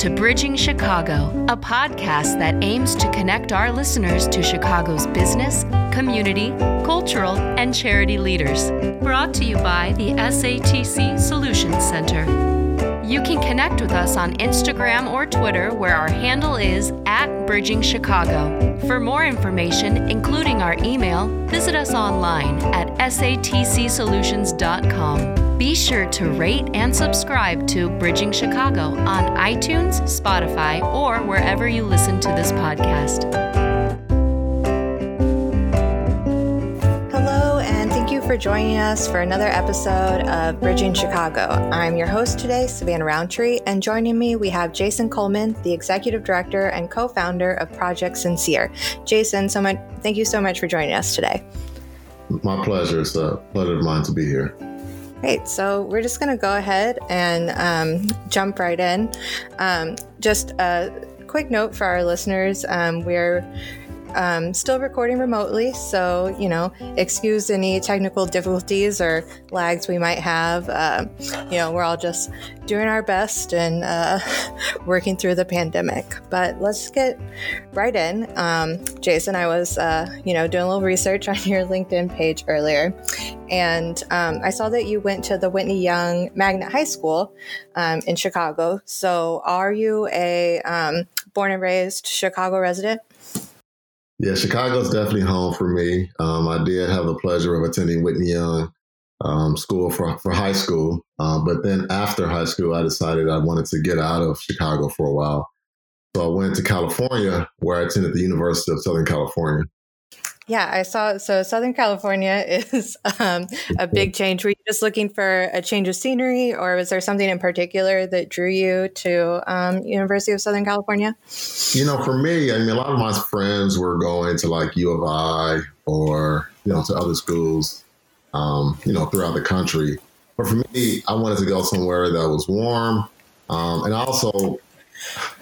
to Bridging Chicago, a podcast that aims to connect our listeners to Chicago's business, community, cultural, and charity leaders. Brought to you by the SATC Solutions Center. You can connect with us on Instagram or Twitter, where our handle is at Bridging Chicago. For more information, including our email, visit us online at satcsolutions.com. Be sure to rate and subscribe to Bridging Chicago on iTunes, Spotify, or wherever you listen to this podcast. Hello, and thank you for joining us for another episode of Bridging Chicago. I'm your host today, Savannah Roundtree, and joining me we have Jason Coleman, the Executive Director and co-founder of Project Sincere. Jason, so much, thank you so much for joining us today. My pleasure. It's a pleasure of mine to be here. Great. So we're just going to go ahead and um, jump right in. Um, just a quick note for our listeners: um, we're um, still recording remotely, so you know, excuse any technical difficulties or lags we might have. Uh, you know, we're all just doing our best and uh, working through the pandemic. But let's get right in. Um, Jason, I was, uh, you know, doing a little research on your LinkedIn page earlier, and um, I saw that you went to the Whitney Young Magnet High School um, in Chicago. So, are you a um, born and raised Chicago resident? Yeah, Chicago's definitely home for me. Um, I did have the pleasure of attending Whitney Young um, School for, for high school. Um, but then after high school, I decided I wanted to get out of Chicago for a while. So I went to California, where I attended the University of Southern California. Yeah, I saw. So Southern California is um, a big change. Were you just looking for a change of scenery, or was there something in particular that drew you to um, University of Southern California? You know, for me, I mean, a lot of my friends were going to like U of I or you know to other schools, um, you know, throughout the country. But for me, I wanted to go somewhere that was warm, um, and also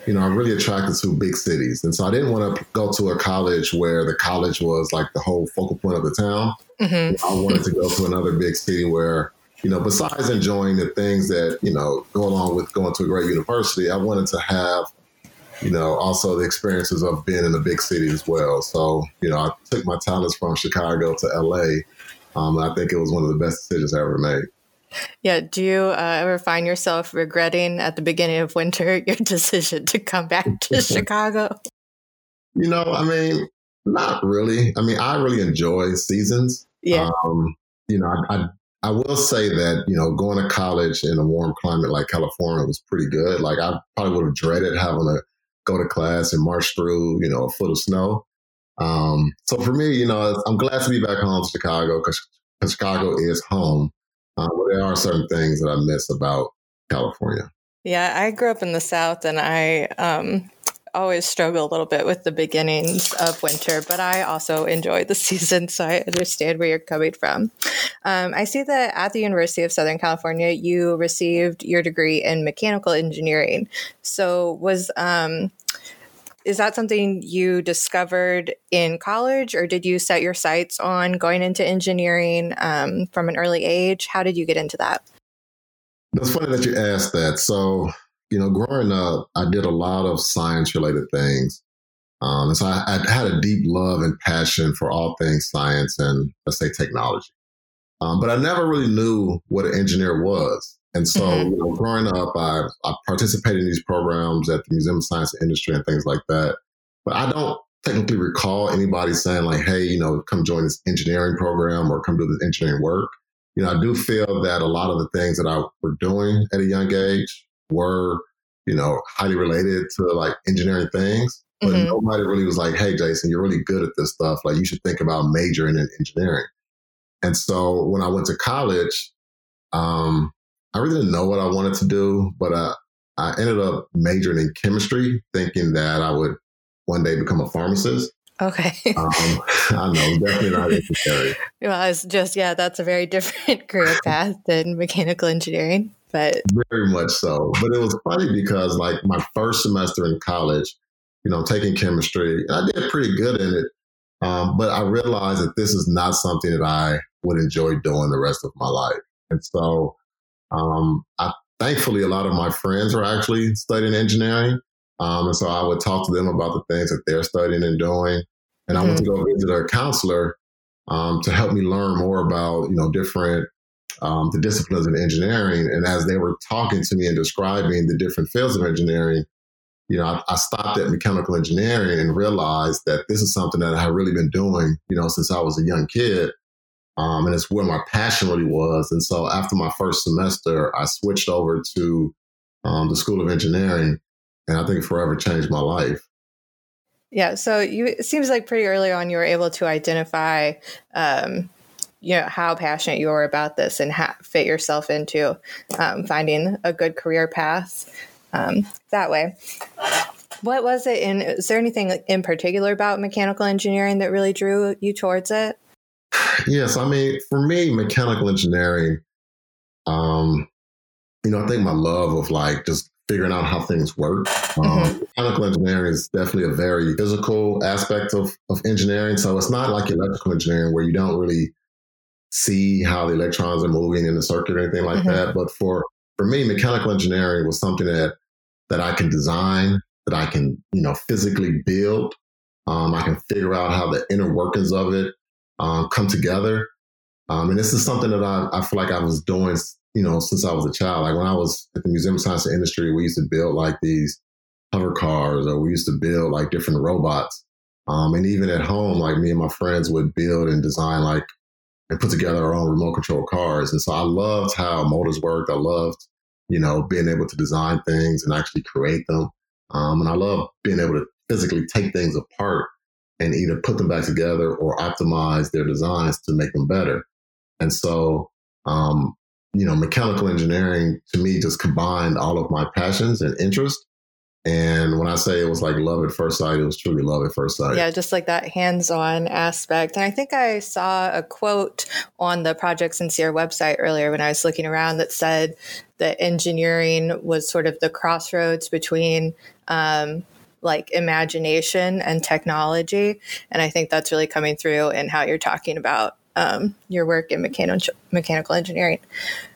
you know, I'm really attracted to big cities. And so I didn't want to go to a college where the college was like the whole focal point of the town. Mm-hmm. I wanted to go to another big city where, you know, besides enjoying the things that, you know, go along with going to a great university, I wanted to have, you know, also the experiences of being in a big city as well. So, you know, I took my talents from Chicago to LA. Um, I think it was one of the best decisions I ever made. Yeah. Do you uh, ever find yourself regretting at the beginning of winter your decision to come back to Chicago? You know, I mean, not really. I mean, I really enjoy seasons. Yeah. Um, you know, I, I, I will say that you know going to college in a warm climate like California was pretty good. Like I probably would have dreaded having to go to class and march through you know a foot of snow. Um, so for me, you know, I'm glad to be back home to Chicago because Chicago is home. Uh, but there are certain things that I miss about California. Yeah, I grew up in the South and I um, always struggle a little bit with the beginnings of winter, but I also enjoy the season, so I understand where you're coming from. Um, I see that at the University of Southern California, you received your degree in mechanical engineering. So, was um, is that something you discovered in college, or did you set your sights on going into engineering um, from an early age? How did you get into that? It's funny that you asked that. So, you know, growing up, I did a lot of science related things. Um, and so I, I, had a deep love and passion for all things science and let's say technology. Um, but I never really knew what an engineer was. And so, mm-hmm. you know, growing up, I, I participated in these programs at the Museum of Science and Industry and things like that. But I don't technically recall anybody saying like, "Hey, you know, come join this engineering program or come do this engineering work." You know, I do feel that a lot of the things that I were doing at a young age were, you know, highly related to like engineering things. But mm-hmm. nobody really was like, "Hey, Jason, you're really good at this stuff. Like, you should think about majoring in engineering." And so when I went to college, um, I really didn't know what I wanted to do, but uh, I ended up majoring in chemistry, thinking that I would one day become a pharmacist. Okay. um, I know, definitely not necessary. well, it's just, yeah, that's a very different career path than mechanical engineering, but. Very much so. But it was funny because, like, my first semester in college, you know, taking chemistry, I did pretty good in it. Um, but I realized that this is not something that I would enjoy doing the rest of my life. And so um, I thankfully, a lot of my friends are actually studying engineering. Um, and so I would talk to them about the things that they're studying and doing. And mm-hmm. I went to go visit a counselor um, to help me learn more about, you know, different um, the disciplines in engineering. And as they were talking to me and describing the different fields of engineering, you know, I, I, stopped at mechanical engineering and realized that this is something that I had really been doing, you know, since I was a young kid. Um, and it's where my passion really was. And so after my first semester, I switched over to um, the School of Engineering, and I think forever changed my life. Yeah. So you it seems like pretty early on you were able to identify, um, you know, how passionate you were about this and ha- fit yourself into um, finding a good career path um, that way. What was it? And is there anything in particular about mechanical engineering that really drew you towards it? Yes, I mean, for me, mechanical engineering, um, you know, I think my love of like just figuring out how things work. Um, mm-hmm. Mechanical engineering is definitely a very physical aspect of, of engineering. So it's not like electrical engineering where you don't really see how the electrons are moving in the circuit or anything like mm-hmm. that. But for for me, mechanical engineering was something that that I can design, that I can you know physically build. Um, I can figure out how the inner workings of it um, come together. Um, and this is something that I, I feel like I was doing, you know, since I was a child. Like when I was at the Museum of Science and Industry, we used to build like these hover cars, or we used to build like different robots. Um, and even at home, like me and my friends would build and design like and put together our own remote control cars. And so I loved how motors worked. I loved, you know, being able to design things and actually create them. Um, and I love being able to physically take things apart and either put them back together or optimize their designs to make them better. And so, um, you know, mechanical engineering to me just combined all of my passions and interests and when I say it was like love at first sight, it was truly love at first sight. Yeah, just like that hands on aspect. And I think I saw a quote on the Project Sincere website earlier when I was looking around that said that engineering was sort of the crossroads between um, like imagination and technology. And I think that's really coming through in how you're talking about um, your work in mechanical mechanical engineering.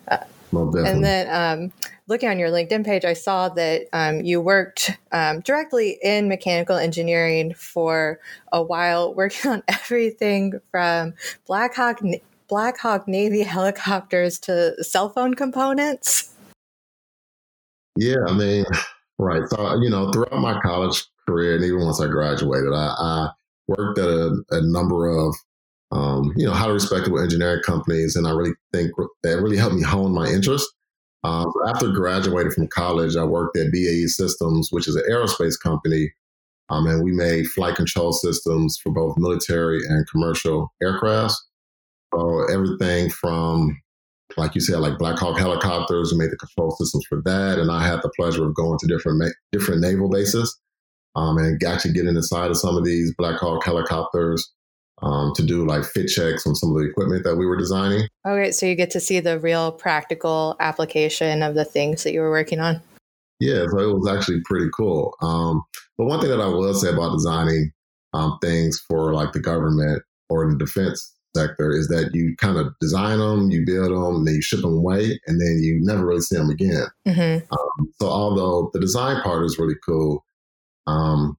Uh, and then um, looking on your LinkedIn page, I saw that um, you worked um, directly in mechanical engineering for a while, working on everything from Black Hawk, Black Hawk Navy helicopters to cell phone components. Yeah, I mean, right. So, you know, throughout my college career, and even once I graduated, I, I worked at a, a number of um, you know, highly respectable engineering companies. And I really think that really helped me hone my interest. Um, after graduating from college, I worked at BAE Systems, which is an aerospace company. Um, and we made flight control systems for both military and commercial aircrafts. So everything from, like you said, like Black Hawk helicopters, we made the control systems for that. And I had the pleasure of going to different different naval bases um, and actually getting inside of some of these Black Hawk helicopters um, to do like fit checks on some of the equipment that we were designing. Okay, so you get to see the real practical application of the things that you were working on. Yeah, so it was actually pretty cool. Um, but one thing that I will say about designing um, things for like the government or the defense sector is that you kind of design them, you build them, and then you ship them away, and then you never really see them again. Mm-hmm. Um, so although the design part is really cool, um,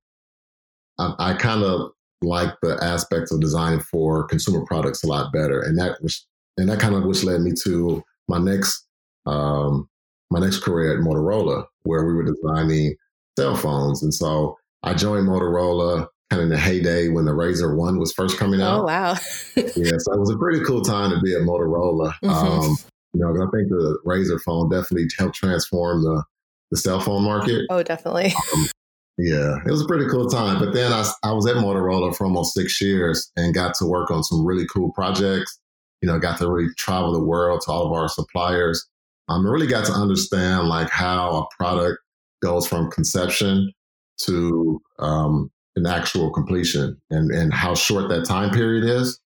I, I kind of like the aspects of designing for consumer products a lot better, and that was and that kind of which led me to my next um, my next career at Motorola, where we were designing cell phones, and so I joined Motorola kind of in the heyday when the RAZR One was first coming oh, out. Oh wow! yeah, so it was a pretty cool time to be at Motorola. Mm-hmm. Um, you know, I think the RAZR phone definitely helped transform the the cell phone market. Oh, definitely. Um, yeah, it was a pretty cool time. But then I, I was at Motorola for almost six years and got to work on some really cool projects. You know, got to really travel the world to all of our suppliers. Um, really got to understand like how a product goes from conception to um, an actual completion and, and how short that time period is.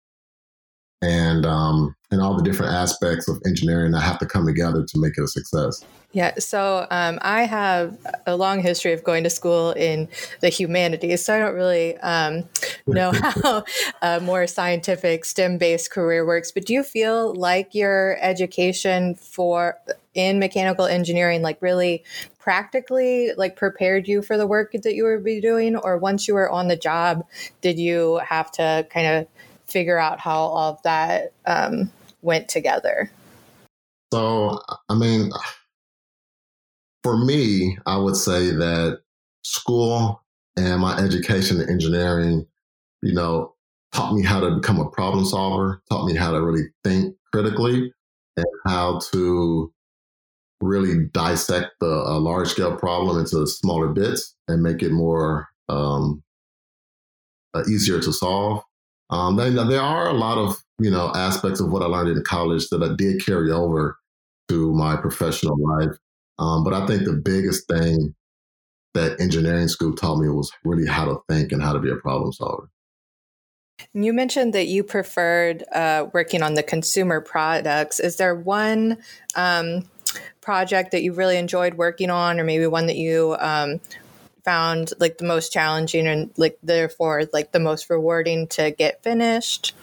And um, and all the different aspects of engineering that have to come together to make it a success. Yeah, so um, I have a long history of going to school in the humanities, so I don't really um, know how a more scientific STEM based career works. But do you feel like your education for in mechanical engineering like really practically like prepared you for the work that you were be doing? Or once you were on the job did you have to kind of figure out how all of that um, went together? So i mean for me i would say that school and my education in engineering you know taught me how to become a problem solver taught me how to really think critically and how to really dissect the, a large scale problem into smaller bits and make it more um, uh, easier to solve. Um, then there are a lot of you know aspects of what I learned in college that I did carry over to my professional life. Um, but I think the biggest thing that engineering school taught me was really how to think and how to be a problem solver. You mentioned that you preferred uh, working on the consumer products. Is there one um, project that you really enjoyed working on, or maybe one that you um, found like the most challenging and like therefore like the most rewarding to get finished?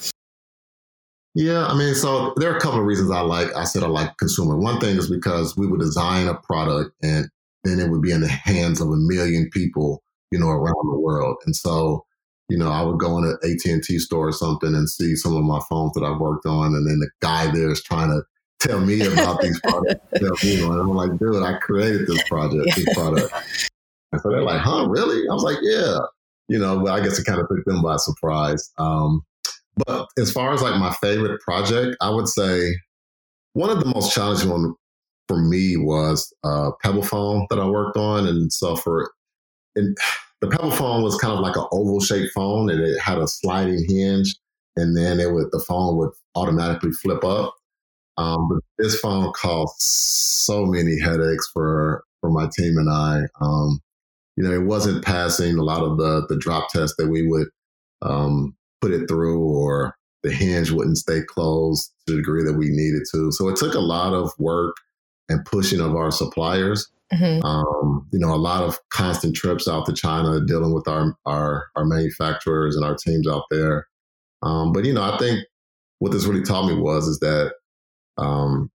Yeah, I mean, so there are a couple of reasons I like. I said I like consumer. One thing is because we would design a product and then it would be in the hands of a million people, you know, around the world. And so you know, I would go in an AT&T store or something and see some of my phones that I've worked on. And then the guy there is trying to tell me about these products. tell me, and I'm like, dude, I created this project, this product. And so they're like, huh, really? I was like, yeah. You know, but I guess it kind of took them by surprise. Um, but as far as like my favorite project, I would say one of the most challenging one for me was uh, PEBL Phone that I worked on. And so for, and the PEBL phone was kind of like an oval shaped phone and it had a sliding hinge and then it would the phone would automatically flip up. Um, but this phone caused so many headaches for for my team and I. Um, you know, it wasn't passing a lot of the the drop tests that we would um, put it through, or the hinge wouldn't stay closed to the degree that we needed to. So it took a lot of work and pushing of our suppliers Mm-hmm. Um, you know, a lot of constant trips out to China, dealing with our our, our manufacturers and our teams out there. Um, but you know, I think what this really taught me was is that, um,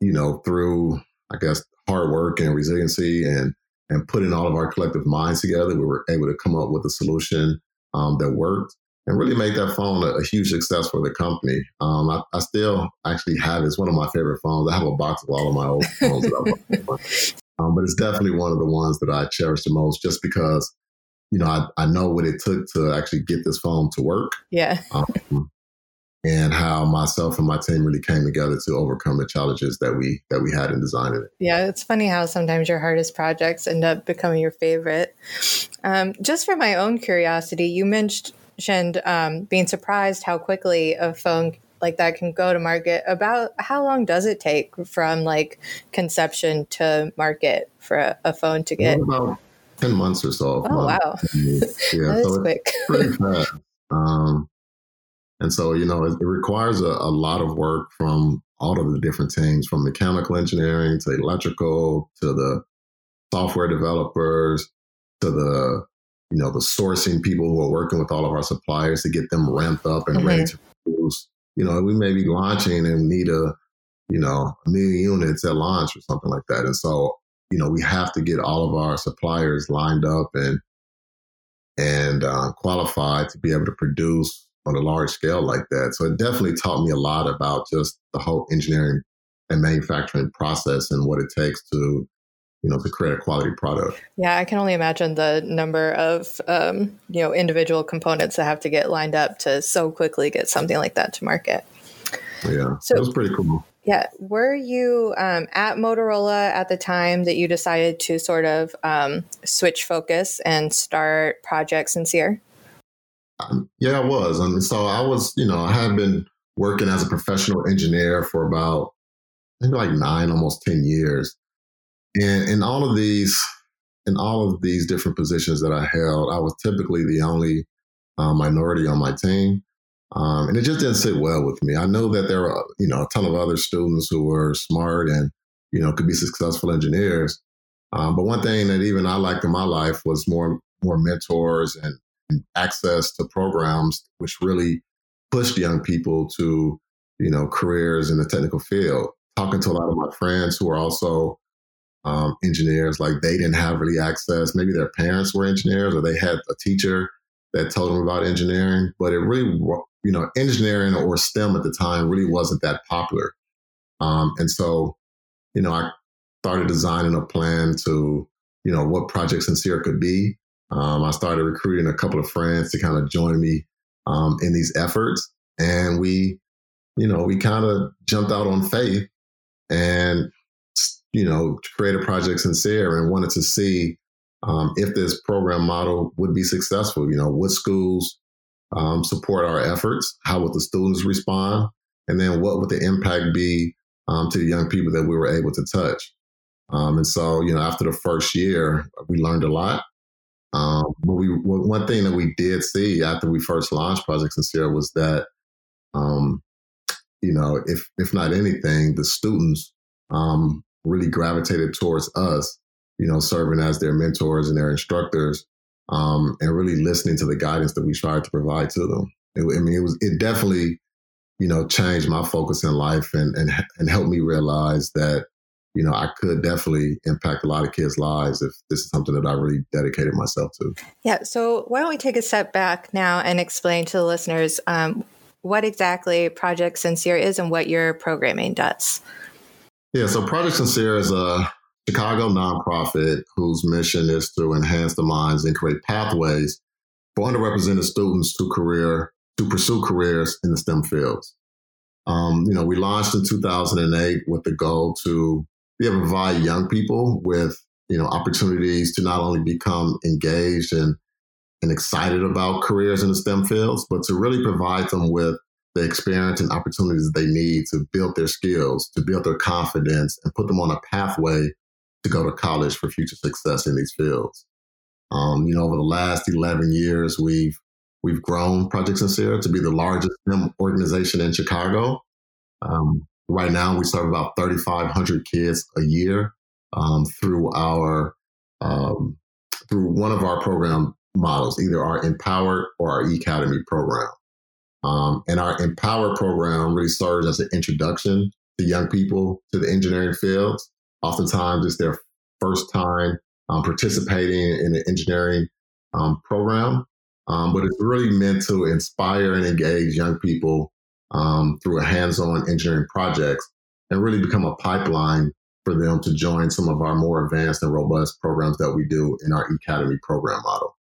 you know, through I guess hard work and resiliency and and putting all of our collective minds together, we were able to come up with a solution um, that worked and really make that phone a, a huge success for the company. Um, I, I, still actually have. It's one of my favorite phones. I have a box of all of my old phones that Um, but it's definitely one of the ones that I cherish the most just because, you know, I, I know what it took to actually get this phone to work. Yeah. Um, and how myself and my team really came together to overcome the challenges that we that we had in designing it. Yeah, it's funny how sometimes your hardest projects end up becoming your favorite. Um, just for my own curiosity, you mentioned um, being surprised how quickly a phone like that can go to market. About how long does it take from like conception to market for a, a phone to get about 10 months or so oh wow. yeah that so quick. pretty fast. Um, and so you know it, it requires a, a, lot of work from all of the different teams from mechanical engineering to electrical to the software developers to the you know the sourcing people who are working with all of our suppliers to get them ramped up and mm-hmm. ready to produce you know, we may be launching and need a, you know, a million units at launch or something like that. And so, you know, we have to get all of our suppliers lined up and and uh, qualified to be able to produce on a large scale like that. So it definitely taught me a lot about just the whole engineering and manufacturing process and what it takes to you know to create a quality product. Yeah i can only imagine the number of um, you know individual components that have to get lined up to so quickly get something like that to market. Yeah so it was pretty cool. Yeah were you um, at motorola at the time that you decided to sort of um, switch focus and start projects sincere? um, yeah i was and so i was you know i had been working as a professional engineer for about maybe like nine almost 10 years and in all of these, in all of these different positions that I held, I was typically the only uh, minority on my team. Um, and it just didn't sit well with me. I know that there are, you know, a ton of other students who were smart and, you know, could be successful engineers. Um, but one thing that even I liked in my life was more, more mentors and, and access to programs, which really pushed young people to, you know, careers in the technical field talking to a lot of my friends who are also um, engineers, like they didn't have really access. Maybe their parents were engineers or they had a teacher that told them about engineering, but it really, you know, engineering or STEM at the time really wasn't that popular. Um, and so, you know, I started designing a plan to, you know, what Project Sincere could be. Um, I started recruiting a couple of friends to kind of join me um, in these efforts. And we, you know, we kind of jumped out on faith and, you know, created Project Sincere and wanted to see um, if this program model would be successful. You know, would schools um, support our efforts? How would the students respond? And then what would the impact be um, to the young people that we were able to touch? Um, and so, you know, after the first year, we learned a lot. Um, but we one thing that we did see after we first launched Project Sincere was that, um, you know, if if not anything, the students um, really gravitated towards us, you know, serving as their mentors and their instructors, um, and really listening to the guidance that we tried to provide to them. It, I mean, it was it definitely, you know, changed my focus in life and and and helped me realize that you know, I could definitely impact a lot of kids' lives if this is something that I really dedicated myself to. Yeah. So why don't we take a step back now and explain to the listeners um, what exactly Project Sincere is and what your programming does? Yeah. So Project Sincere is a Chicago nonprofit whose mission is to enhance the minds and create pathways for underrepresented students to career to pursue careers in the STEM fields. Um, you know, we launched in 2008 with the goal to be able to provide young people with you know opportunities to not only become engaged and and excited about careers in the STEM fields, but to really provide them with the experience and opportunities they need to build their skills, to build their confidence, and put them on a pathway to go to college for future success in these fields. Um, you know, over the last 11 years, we've we've grown Project Sincere to be the largest STEM organization in Chicago. Um, Right now, we serve about 3,500 kids a year um, through our um, through one of our program models, either our Empower or our Academy program. Um, and our Empower program really serves as an introduction to young people to the engineering fields. Oftentimes, it's their first time um, participating in an engineering um, program, um, but it's really meant to inspire and engage young people um, through a hands-on engineering projects and really become a pipeline for them to join some of our more advanced and robust programs that we do in our Academy program model.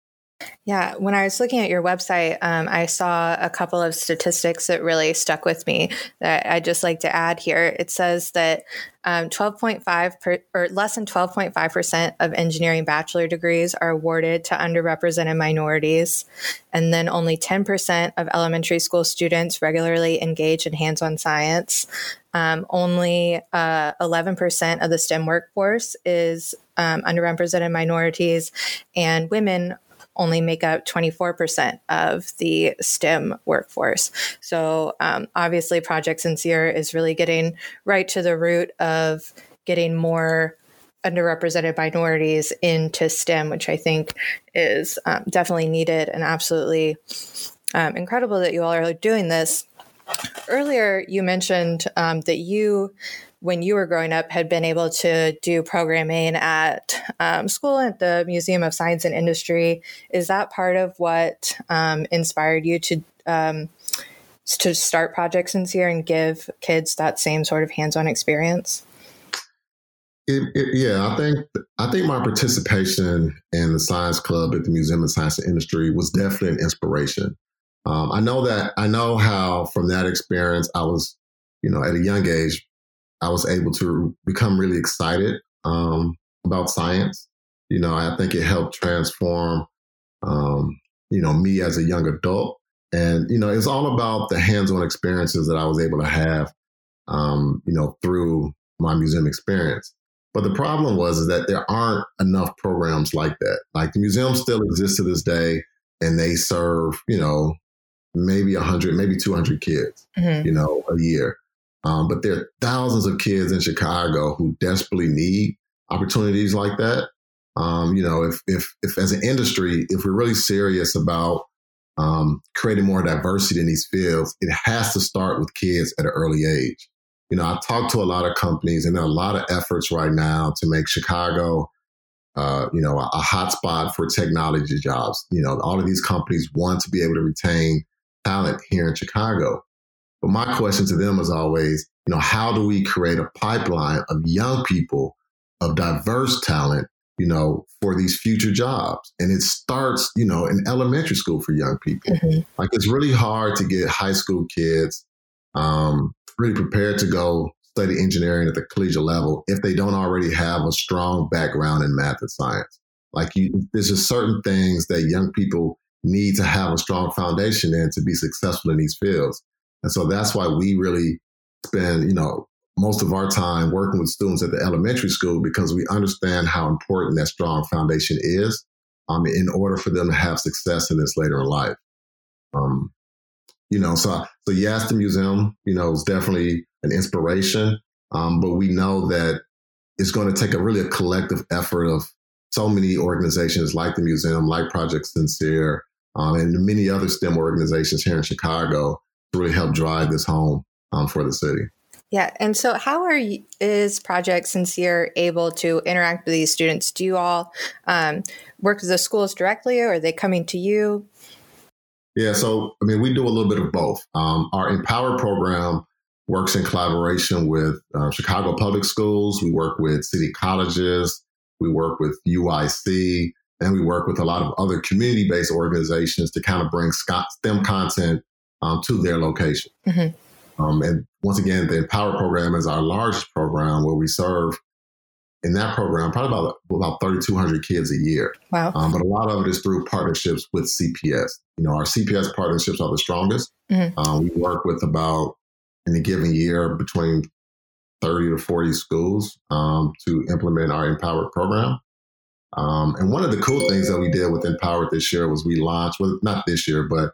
Yeah, when I was looking at your website, um, I saw a couple of statistics that really stuck with me that I'd just like to add here. It says that um, 12.5 per, or less than 12.5% of engineering bachelor degrees are awarded to underrepresented minorities. And then only 10% of elementary school students regularly engage in hands on science. Um, only uh, 11% of the STEM workforce is um, underrepresented minorities, and women only make up 24% of the STEM workforce. So, um, obviously, Project Sincere is really getting right to the root of getting more underrepresented minorities into STEM, which I think is um, definitely needed and absolutely um, incredible that you all are doing this. Earlier, you mentioned um, that you when you were growing up had been able to do programming at um, school at the Museum of Science and Industry. Is that part of what um, inspired you to um, to start Project Sincere and give kids that same sort of hands-on experience? It, it, yeah, I think I think my participation in the science club at the Museum of Science and Industry was definitely an inspiration. Um, I know that I know how from that experience I was, you know, at a young age I was able to become really excited um, about science. You know, I think it helped transform, um, you know, me as a young adult. And, you know, it's all about the hands on experiences that I was able to have, um, you know, through my museum experience. But the problem was is that there aren't enough programs like that. Like the museum still exists to this day and they serve, you know, maybe 100, maybe 200 kids, mm-hmm. you know, a year. Um, but there are thousands of kids in Chicago who desperately need opportunities like that. Um, you know, if, if, if as an industry, if we're really serious about um, creating more diversity in these fields, it has to start with kids at an early age. you know, I talk to a lot of companies, and there are a lot of efforts right now to make Chicago, uh, you know, a, a hotspot for technology jobs. You know, all of these companies want to be able to retain talent here in Chicago. But my question to them is always, you know, how do we create a pipeline of young people of diverse talent, you know, for these future jobs? And it starts, you know, in elementary school for young people. Mm-hmm. Like it's really hard to get high school kids um, really prepared to go study engineering at the collegiate level if they don't already have a strong background in math and science. Like you, there's just certain things that young people need to have a strong foundation in to be successful in these fields. And so that's why we really spend, you know, most of our time working with students at the elementary school because we understand how important that strong foundation is um, in order for them to have success in this later in life. Um, you know, so so yes, the museum, you know, is definitely an inspiration, um, but we know that it's going to take a really a collective effort of so many organizations like the museum, like Project Sincere, um, and many other STEM organizations here in Chicago really help drive this home um, for the city. Yeah, and so how are you, is Project Sincere able to interact with these students? Do you all um, work with the schools directly, or are they coming to you? Yeah, so I mean, we do a little bit of both. Um, our Empower program works in collaboration with uh, Chicago Public Schools. We work with city colleges. We work with UIC, and we work with a lot of other community-based organizations to kind of bring STEM content um, to their location. Mm-hmm. Um, and once again, the Empower program is our largest program where we serve in that program probably about about 3,200 kids a year. Wow! Um, but a lot of it is through partnerships with CPS. You know, our CPS partnerships are the strongest. Mm-hmm. Um, we work with about in a given year between 30 to 40 schools um, to implement our Empowered program. Um, and one of the cool things that we did with Empowered this year was we launched, well, not this year, but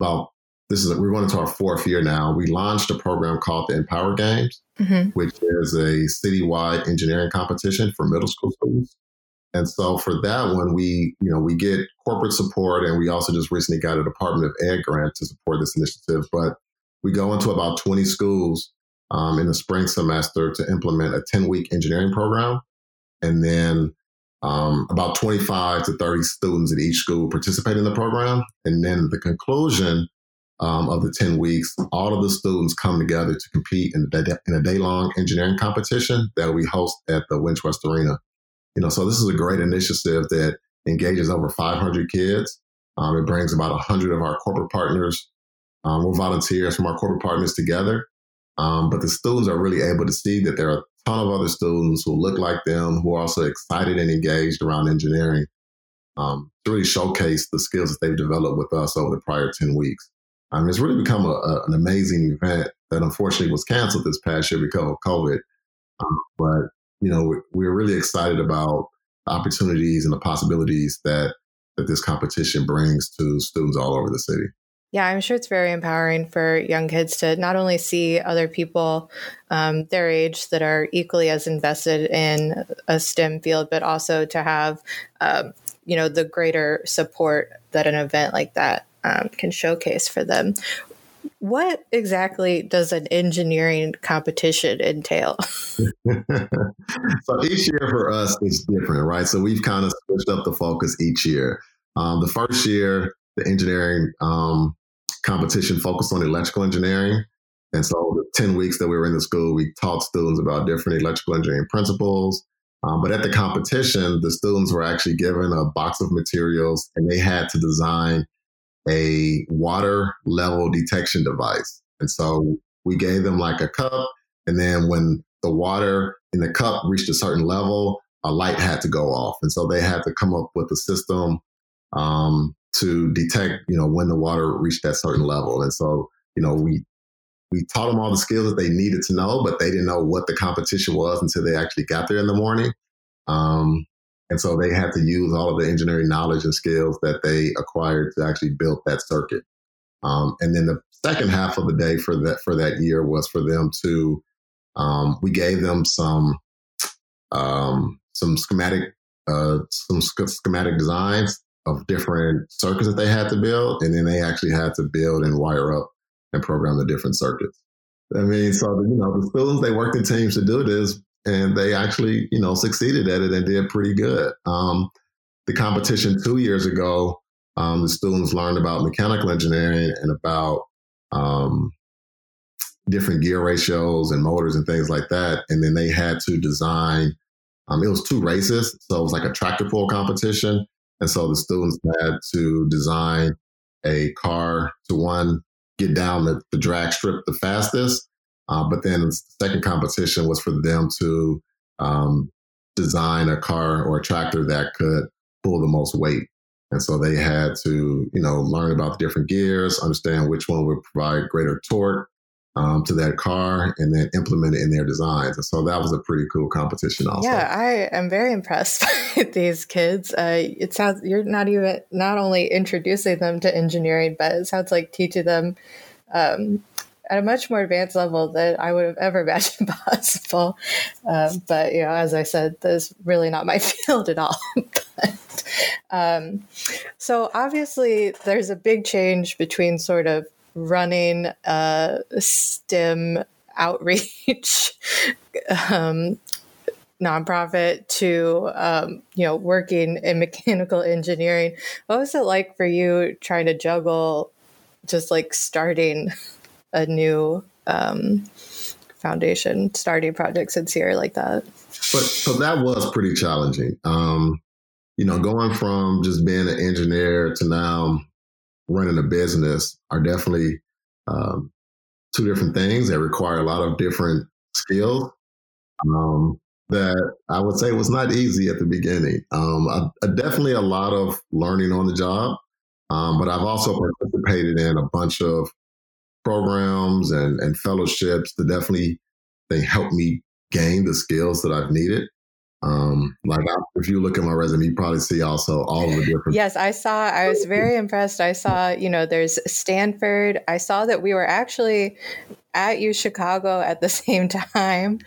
about this is we're going into our fourth year now. We launched a program called the Empower Games, mm-hmm. which is a citywide engineering competition for middle school students. And so for that one, we you know we get corporate support, and we also just recently got a Department of Ed grant to support this initiative. But we go into about 20 schools um, in the spring semester to implement a 10 week engineering program, and then um, about 25 to 30 students at each school participate in the program. And then the conclusion, um, of the 10 weeks, all of the students come together to compete in, in a day long engineering competition that we host at the Wintrust Arena. You know, so this is a great initiative that engages over 500 kids. Um, it brings about 100 of our corporate partners um, we're volunteers from our corporate partners together. Um, but the students are really able to see that there are a ton of other students who look like them, who are also excited and engaged around engineering um, to really showcase the skills that they've developed with us over the prior 10 weeks. Um, it's really become a, a, an amazing event that unfortunately was canceled this past year because of COVID. Um, but, you know, we're, we're really excited about the opportunities and the possibilities that, that this competition brings to students all over the city. Yeah, I'm sure it's very empowering for young kids to not only see other people um, their age that are equally as invested in a STEM field, but also to have, um, you know, the greater support that an event like that um, can showcase for them. What exactly does an engineering competition entail? so each year for us is different, right? So we've kind of switched up the focus each year. Um, the first year, the engineering um, competition focused on electrical engineering. And so the 10 weeks that we were in the school, we taught students about different electrical engineering principles, um, but at the competition, the students were actually given a box of materials and they had to design a water level detection device. And so we gave them like a cup. And then when the water in the cup reached a certain level, a light had to go off. And so they had to come up with a system um, to detect, you know, when the water reached that certain level. And so, you know, we we taught them all the skills that they needed to know, but they didn't know what the competition was until they actually got there in the morning. Um, and so they had to use all of the engineering knowledge and skills that they acquired to actually build that circuit. Um, and then the second half of the day for that for that year was for them to um, we gave them some um, some schematic uh, some schematic designs of different circuits that they had to build, and then they actually had to build and wire up and program the different circuits. I mean, so you know, the students they worked in teams to do this, and they actually you know succeeded at it and did pretty good. Um, the competition two years ago, um, the students learned about mechanical engineering and about um, different gear ratios and motors and things like that. And then they had to design. Um, it was two races, so it was like a tractor pull competition, and so the students had to design a car to one get down the, the drag strip the fastest. Uh, but then the second competition was for them to um, design a car or a tractor that could pull the most weight. And so they had to, you know, learn about the different gears, understand which one would provide greater torque um, to that car, and then implement it in their designs. And so that was a pretty cool competition, also. Yeah, I am very impressed with these kids. Uh, it sounds you're not even not only introducing them to engineering, but it sounds like teaching them um, at a much more advanced level than I would have ever imagined possible. Um, but you know, as I said, that's really not my field at all. but, um, so obviously, there's a big change between sort of running a STEM outreach um, nonprofit to um, you know working in mechanical engineering. What was it like for you trying to juggle just like starting a new um, foundation, starting projects Sincere like that? But so that was pretty challenging. Um, you know, going from just being an engineer to now running a business are definitely um, two different things that require a lot of different skills. Um, that I would say was not easy at the beginning. Um, I, I definitely a lot of learning on the job, um, but I've also participated in a bunch of programs and, and fellowships that definitely they help me gain the skills that I've needed. Um, like I, if you look at my resume, you probably see also all of the different. Yes, I saw. I was very impressed. I saw, you know, there's Stanford. I saw that we were actually at U Chicago at the same time.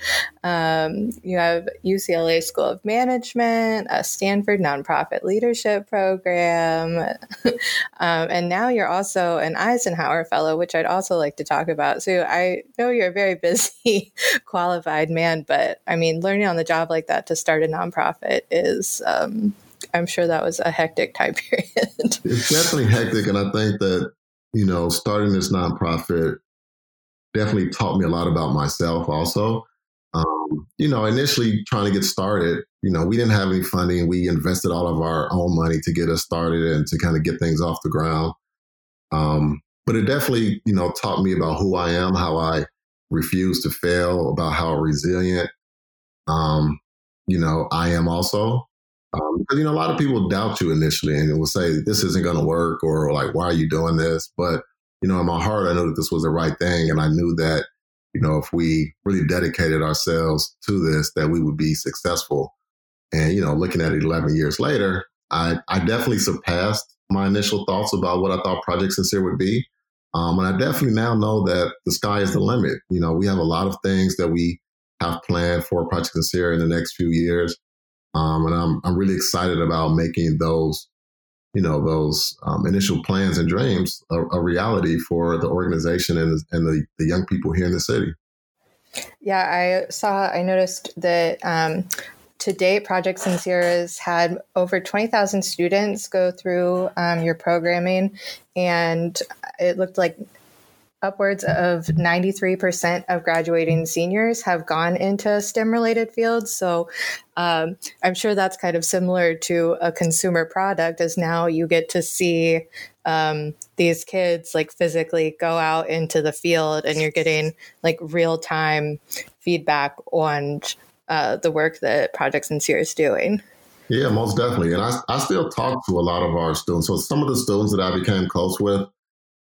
Um, you have UCLA School of Management, a Stanford nonprofit leadership program, um, and now you're also an Eisenhower Fellow, which I'd also like to talk about. So I know you're a very busy, qualified man, but I mean, learning on the job like that to start a nonprofit is. Um, I'm sure that was a hectic time period. it's definitely hectic, and I think that you know, starting this nonprofit definitely taught me a lot about myself also. Um, you know, initially trying to get started, you know, we didn't have any funding. We invested all of our own money to get us started and to kind of get things off the ground. Um, but it definitely, you know, taught me about who I am, how I refuse to fail, about how resilient, um, you know, I am also. Um, because, you know, a lot of people doubt you initially and will say, this isn't going to work or like, why are you doing this? But you know, in my heart, I knew that this was the right thing. And I knew that, you know, if we really dedicated ourselves to this, that we would be successful. And, you know, looking at it 11 years later, I, I definitely surpassed my initial thoughts about what I thought Project Sincere would be. Um, and I definitely now know that the sky is the limit. You know, we have a lot of things that we have planned for Project Sincere in the next few years. Um, and I'm, I'm really excited about making those you know those um, initial plans and dreams a, a, reality for the organization and, and the, the young people here in the city. Yeah i saw i noticed that um, to date project sincere has had over 20000 students go through um, your programming and it looked like upwards of 93% of graduating seniors have gone into STEM related fields. So um, I'm sure that's kind of similar to a consumer product, as now you get to see um, these kids like physically go out into the field and you're getting like real time feedback on uh, the work that Project Sincere is doing. Yeah, most definitely. And I, I still talk to a lot of our students. So some of the students that I became close with,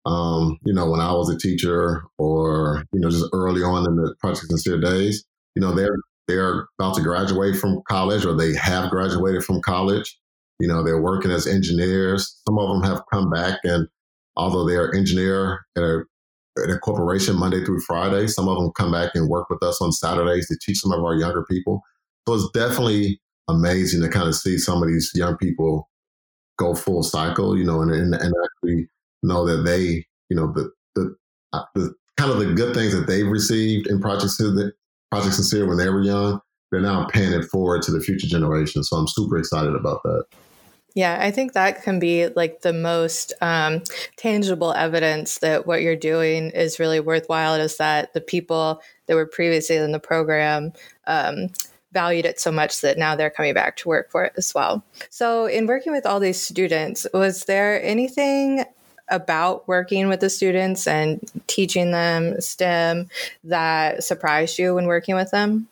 um, you know, when I was a teacher or, you know, just early on in the Project Sincere days, you know, they're they're about to graduate from college or they have graduated from college. You know, they're working as engineers. Some of them have come back and although they're engineer at a, at a corporation Monday through Friday, some of them come back and work with us on Saturdays to teach some of our younger people. So it's definitely amazing to kind of see some of these young people go full cycle, you know, and, and, and actually know that they, you know, the, the, uh, the kind of the good things that they've received in Project Project Sincere when they were young, they're now paying it forward to the future generation. So I'm super excited about that. Yeah, I think that can be like the most um, tangible evidence that what you're doing is really worthwhile. Is that the people that were previously in the program um, valued it so much that now they're coming back to work for it as well. So, in working with all these students, was there anything about working with the students and teaching them STEM that surprised you when working with them?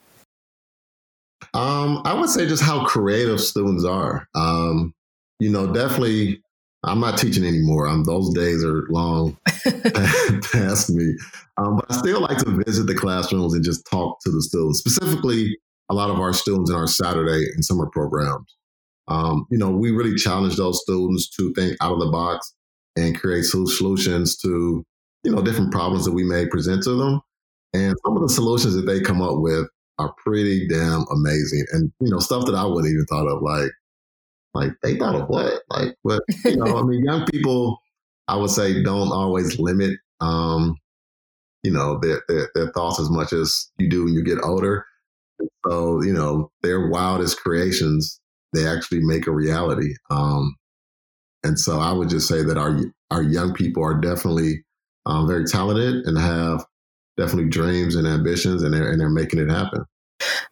Um, I would say just how creative students are. Um, you know, definitely. I'm not teaching anymore. Um, those days are long past me. Um, but I still like to visit the classrooms and just talk to the students, specifically a lot of our students in our Saturday and summer programs. Um, you know, we really challenge those students to think out of the box and create solutions to, you know, different problems that we may present to them. And some of the solutions that they come up with are pretty damn amazing. And, you know, stuff that I wouldn't even thought of, like, like they thought of what? Like, but, you know, I mean, young people, I would say, don't always limit, um, you know, their, their, their thoughts as much as you do when you get older. So, you know, their wildest creations, they actually make a reality. Um, and so I would just say that our our young people are definitely um, very talented and have definitely dreams and ambitions, and they're and they're making it happen.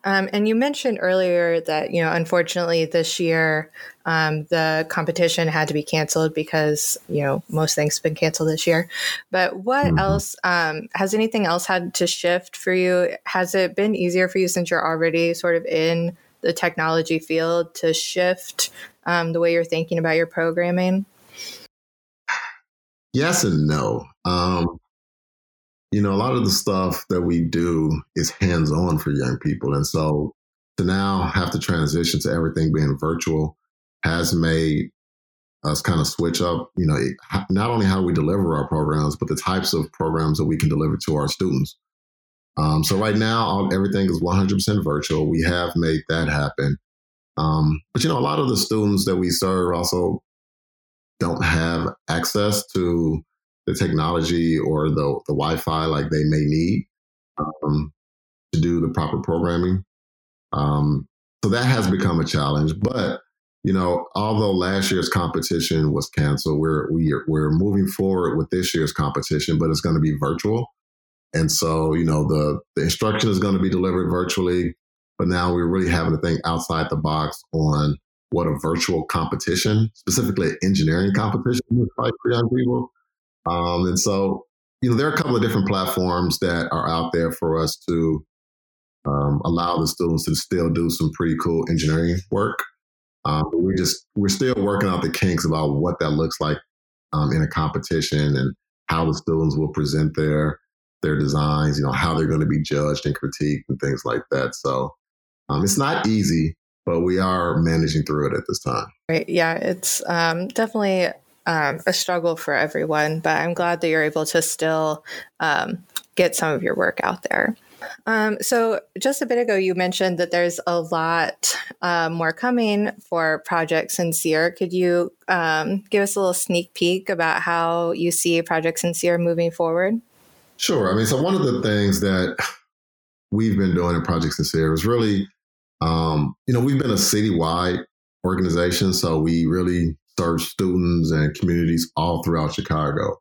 Um, and you mentioned earlier that you know, unfortunately, this year um, the competition had to be canceled because you know most things have been canceled this year. But what mm-hmm. else um, has anything else had to shift for you? Has it been easier for you since you're already sort of in the technology field to shift um, the way you're thinking about your programming? Yes and no. Um, you know, a lot of the stuff that we do is hands on for young people. And so to now have to transition to everything being virtual has made us kind of switch up, you know, not only how we deliver our programs, but the types of programs that we can deliver to our students. Um, so right now, all, everything is 100% virtual. We have made that happen. Um, but you know, a lot of the students that we serve also don't have access to the technology or the, the Wi-Fi like they may need um, to do the proper programming. Um, so that has become a challenge. But you know, although last year's competition was canceled, we're we are, we're moving forward with this year's competition, but it's going to be virtual. And so, you know, the the instruction is going to be delivered virtually, but now we're really having to think outside the box on what a virtual competition, specifically engineering competition, is like for young people. Um, and so, you know, there are a couple of different platforms that are out there for us to um, allow the students to still do some pretty cool engineering work. Um, we just we're still working out the kinks about what that looks like um, in a competition and how the students will present their their designs. You know how they're going to be judged and critiqued and things like that. So um, it's not easy, but we are managing through it at this time. Right. Yeah, it's um, definitely um, a struggle for everyone, but I'm glad that you're able to still um, get some of your work out there. Um, so, just a bit ago, you mentioned that there's a lot uh, more coming for Project SYNCERE. Could you give us a little sneak peek about how you see Project SYNCERE moving forward? Sure. I mean, so one of the things that we've been doing in Project SYNCERE is really, um, you know, we've been a citywide organization, so we really serve students and communities all throughout Chicago.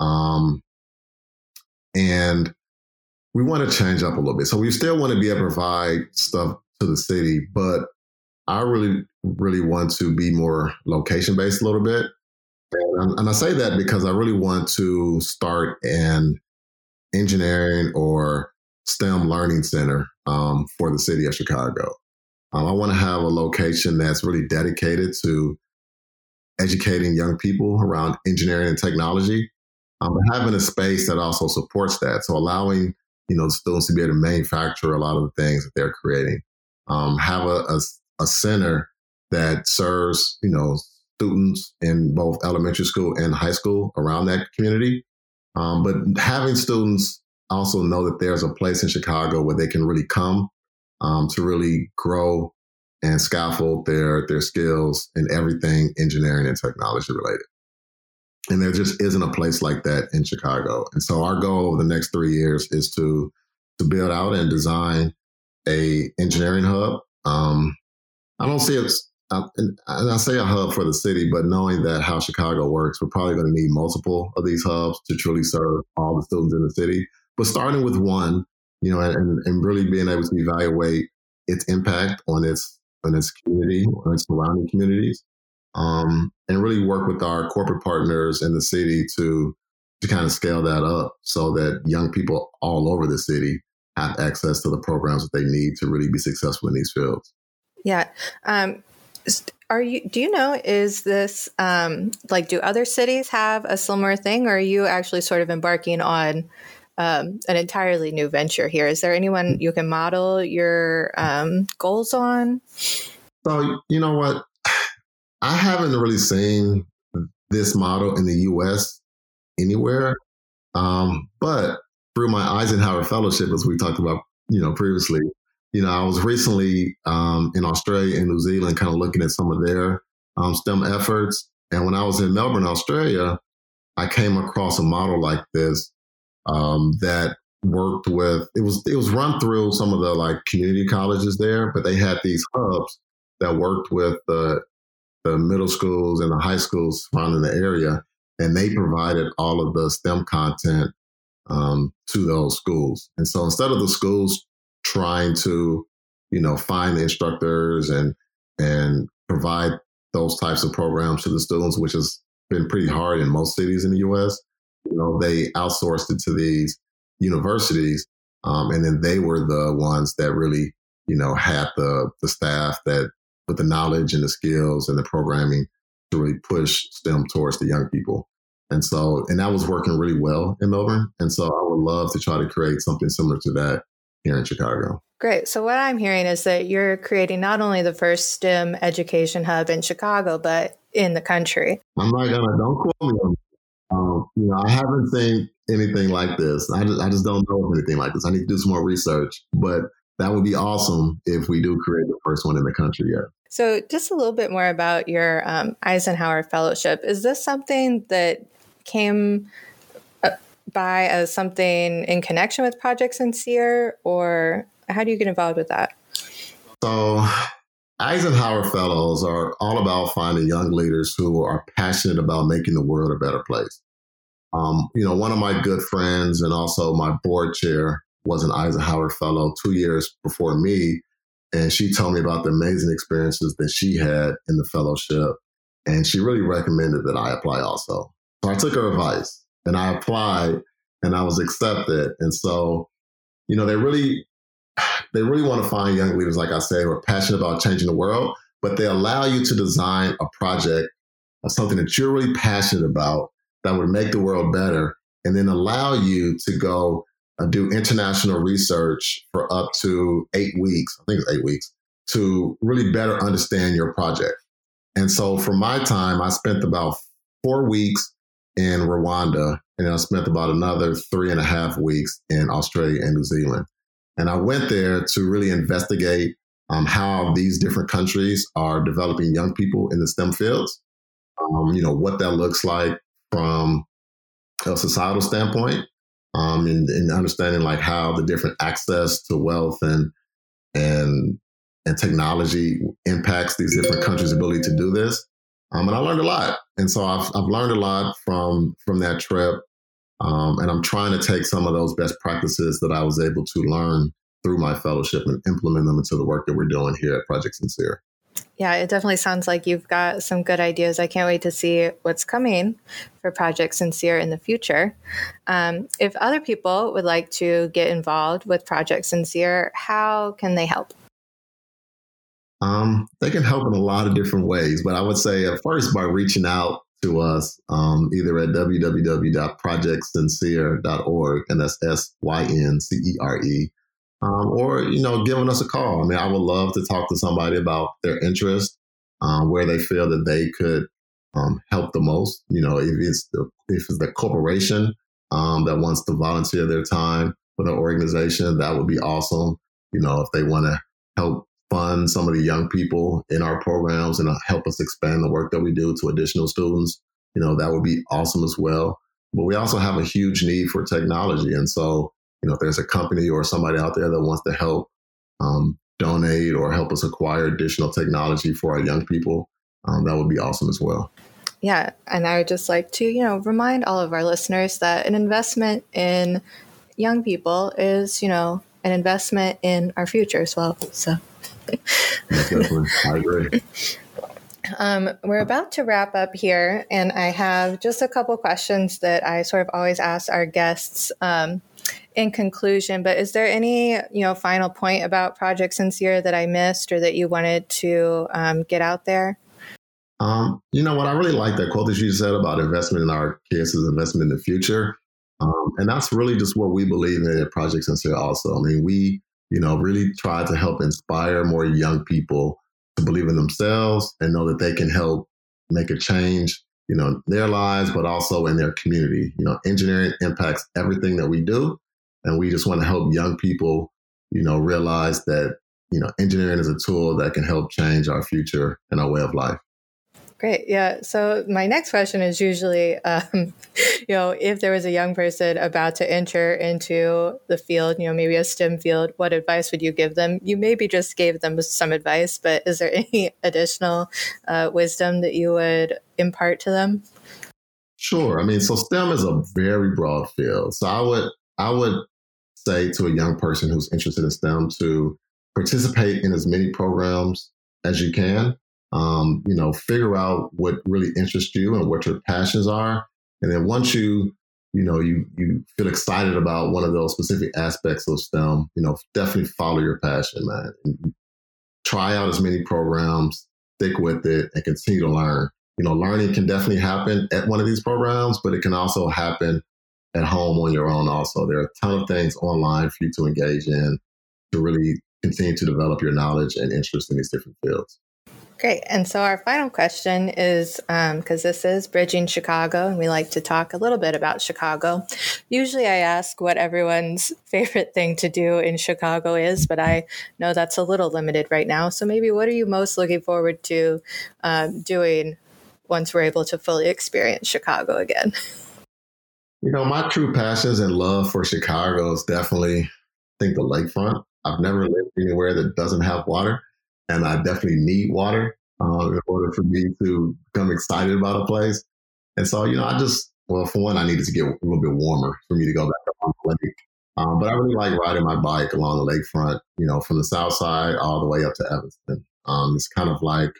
Um, and we want to change up a little bit. So we still want to be able to provide stuff to the city, but I really, really want to be more location based a little bit. And, and I say that because I really want to start an engineering or STEM learning center um, for the city of Chicago. Um, I want to have a location that's really dedicated to educating young people around engineering and technology, um, but having a space that also supports that. So allowing you know students to be able to manufacture a lot of the things that they're creating. Um, have a, a, a center that serves you know students in both elementary school and high school around that community. Um, but having students also know that there's a place in Chicago where they can really come um, to really grow and scaffold their their skills in everything engineering and technology related. And there just isn't a place like that in Chicago. And so our goal over the next three years is to to build out and design a engineering hub. Um, I don't see it, uh, and I say a hub for the city, but knowing that how Chicago works, we're probably going to need multiple of these hubs to truly serve all the students in the city. But starting with one, you know, and, and really being able to evaluate its impact on its on its community, on its surrounding communities, um, and really work with our corporate partners in the city to to kind of scale that up so that young people all over the city have access to the programs that they need to really be successful in these fields. Yeah. Um, are you do you know is this um, like do other cities have a similar thing or are you actually sort of embarking on um, an entirely new venture here? Is there anyone you can model your um, goals on? So you know what? I haven't really seen this model in the us anywhere um, but through my Eisenhower Fellowship as we talked about you know previously you know, I was recently um, in Australia and New Zealand, kind of looking at some of their um, STEM efforts. And when I was in Melbourne, Australia, I came across a model like this um, that worked with. It was it was run through some of the like community colleges there, but they had these hubs that worked with the the middle schools and the high schools surrounding the area, and they provided all of the STEM content um, to those schools. And so instead of the schools trying to, you know, find the instructors and and provide those types of programs to the students, which has been pretty hard in most cities in the U.S. You know, they outsourced it to these universities, um, and then they were the ones that really, you know, had the the staff that with the knowledge and the skills and the programming to really push STEM towards the young people. And so, and that was working really well in Melbourne. And so I would love to try to create something similar to that here in Chicago. Great. So, what I'm hearing is that you're creating not only the first STEM education hub in Chicago, but in the country. I'm not gonna don't quote me. Um, you know, I haven't seen anything like this. I just, I just don't know of anything like this. I need to do some more research, but that would be awesome if we do create the first one in the country yet. So, just a little bit more about your um, Eisenhower Fellowship. Is this something that came by as something in connection with Project SYNCERE, or how do you get involved with that? So, Eisenhower Fellows are all about finding young leaders who are passionate about making the world a better place. Um, you know, one of my good friends and also my board chair was an Eisenhower Fellow two years before me. And she told me about the amazing experiences that she had in the fellowship. And she really recommended that I apply also. So I took her advice and I applied and I was accepted. And so, you know, they really, they really want to find young leaders, like I say, who are passionate about changing the world, but they allow you to design a project of something that you're really passionate about that would make the world better, and then allow you to go uh, do international research for up to eight weeks. I think it's eight weeks to really better understand your project. And so for my time, I spent about four weeks in Rwanda, and I spent about another three and a half weeks in Australia and New Zealand. And I went there to really investigate um, how these different countries are developing young people in the STEM fields. Um, you know what that looks like from a societal standpoint, um, and, and understanding like how the different access to wealth and and and technology impacts these different countries' ability to do this. Um, and I learned a lot. And so I've, I've learned a lot from, from that trip. Um, and I'm trying to take some of those best practices that I was able to learn through my fellowship and implement them into the work that we're doing here at Project SYNCERE. Yeah, it definitely sounds like you've got some good ideas. I can't wait to see what's coming for Project SYNCERE in the future. Um, if other people would like to get involved with Project SYNCERE, how can they help? Um, they can help in a lot of different ways, but I would say at first by reaching out to us um, either at www.projectsyncere.org, and that's S Y N C E R E, um, or you know, giving us a call. I mean, I would love to talk to somebody about their interest, um, where they feel that they could um, help the most. You know, if it's the if it's the corporation um, that wants to volunteer their time with an organization, that would be awesome. You know, if they want to help fund some of the young people in our programs and uh, help us expand the work that we do to additional students. you know, that would be awesome as well. But we also have a huge need for technology. And so, you know, if there's a company or somebody out there that wants to help um, donate or help us acquire additional technology for our young people, um, that would be awesome as well. Yeah, and I would just like to, you know, remind all of our listeners that an investment in young people is, you know, an investment in our future as well. So, I agree. Um, we're about to wrap up here, and I have just a couple questions that I sort of always ask our guests um, in conclusion. But is there any, you know, final point about Project SYNCERE that I missed or that you wanted to um, get out there? Um, you know what? I really like that quote that you said about investment in our kids is investment in the future. Um, and that's really just what we believe in at Project SYNCERE also. I mean, we, you know, really try to help inspire more young people to believe in themselves and know that they can help make a change, you know, their lives, but also in their community. You know, engineering impacts everything that we do. And we just want to help young people, you know, realize that, you know, engineering is a tool that can help change our future and our way of life. Great. Yeah. So my next question is usually, um, you know, if there was a young person about to enter into the field, you know, maybe a STEM field, what advice would you give them? You maybe just gave them some advice, but is there any additional uh, wisdom that you would impart to them? Sure. I mean, so STEM is a very broad field. So I would, I would say to a young person who's interested in STEM to participate in as many programs as you can um, you know, figure out what really interests you and what your passions are. And then once you, you know, you you feel excited about one of those specific aspects of STEM, you know, definitely follow your passion, man. And try out as many programs, stick with it, and continue to learn. You know, learning can definitely happen at one of these programs, but it can also happen at home on your own. Also, there are a ton of things online for you to engage in to really continue to develop your knowledge and interest in these different fields. Great. And so our final question is because um, this is Bridging Chicago, and we like to talk a little bit about Chicago. Usually I ask what everyone's favorite thing to do in Chicago is, but I know that's a little limited right now. So maybe what are you most looking forward to um, doing once we're able to fully experience Chicago again? You know, my true passions and love for Chicago is definitely, I think, the lakefront. I've never lived anywhere that doesn't have water and I definitely need water uh, in order for me to become excited about a place. And so, you know, I just, well, for one, I needed to get a little bit warmer for me to go back up on the lake. Um, but I really like riding my bike along the lakefront, you know, from the south side all the way up to Evanston. Um, it's kind of like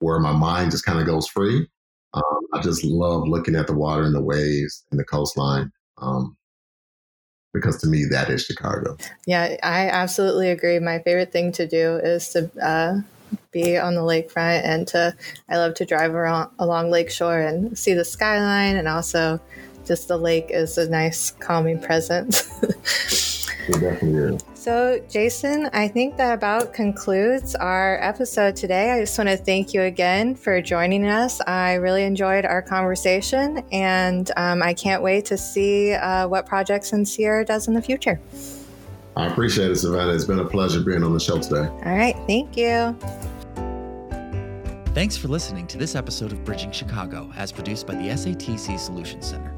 where my mind just kind of goes free. Um, I just love looking at the water and the waves and the coastline. Um, because to me that is Chicago. Yeah, I absolutely agree. My favorite thing to do is to uh, be on the lakefront and to I love to drive around along Lakeshore and see the skyline and also just the lake is a nice calming presence. it definitely is. So, Jason, I think that about concludes our episode today. I just want to thank you again for joining us. I really enjoyed our conversation, and um, I can't wait to see uh, what in Sierra does in the future. I appreciate it, Savannah. It's been a pleasure being on the show today. All right. Thank you. Thanks for listening to this episode of Bridging Chicago, as produced by the SATC Solutions Center.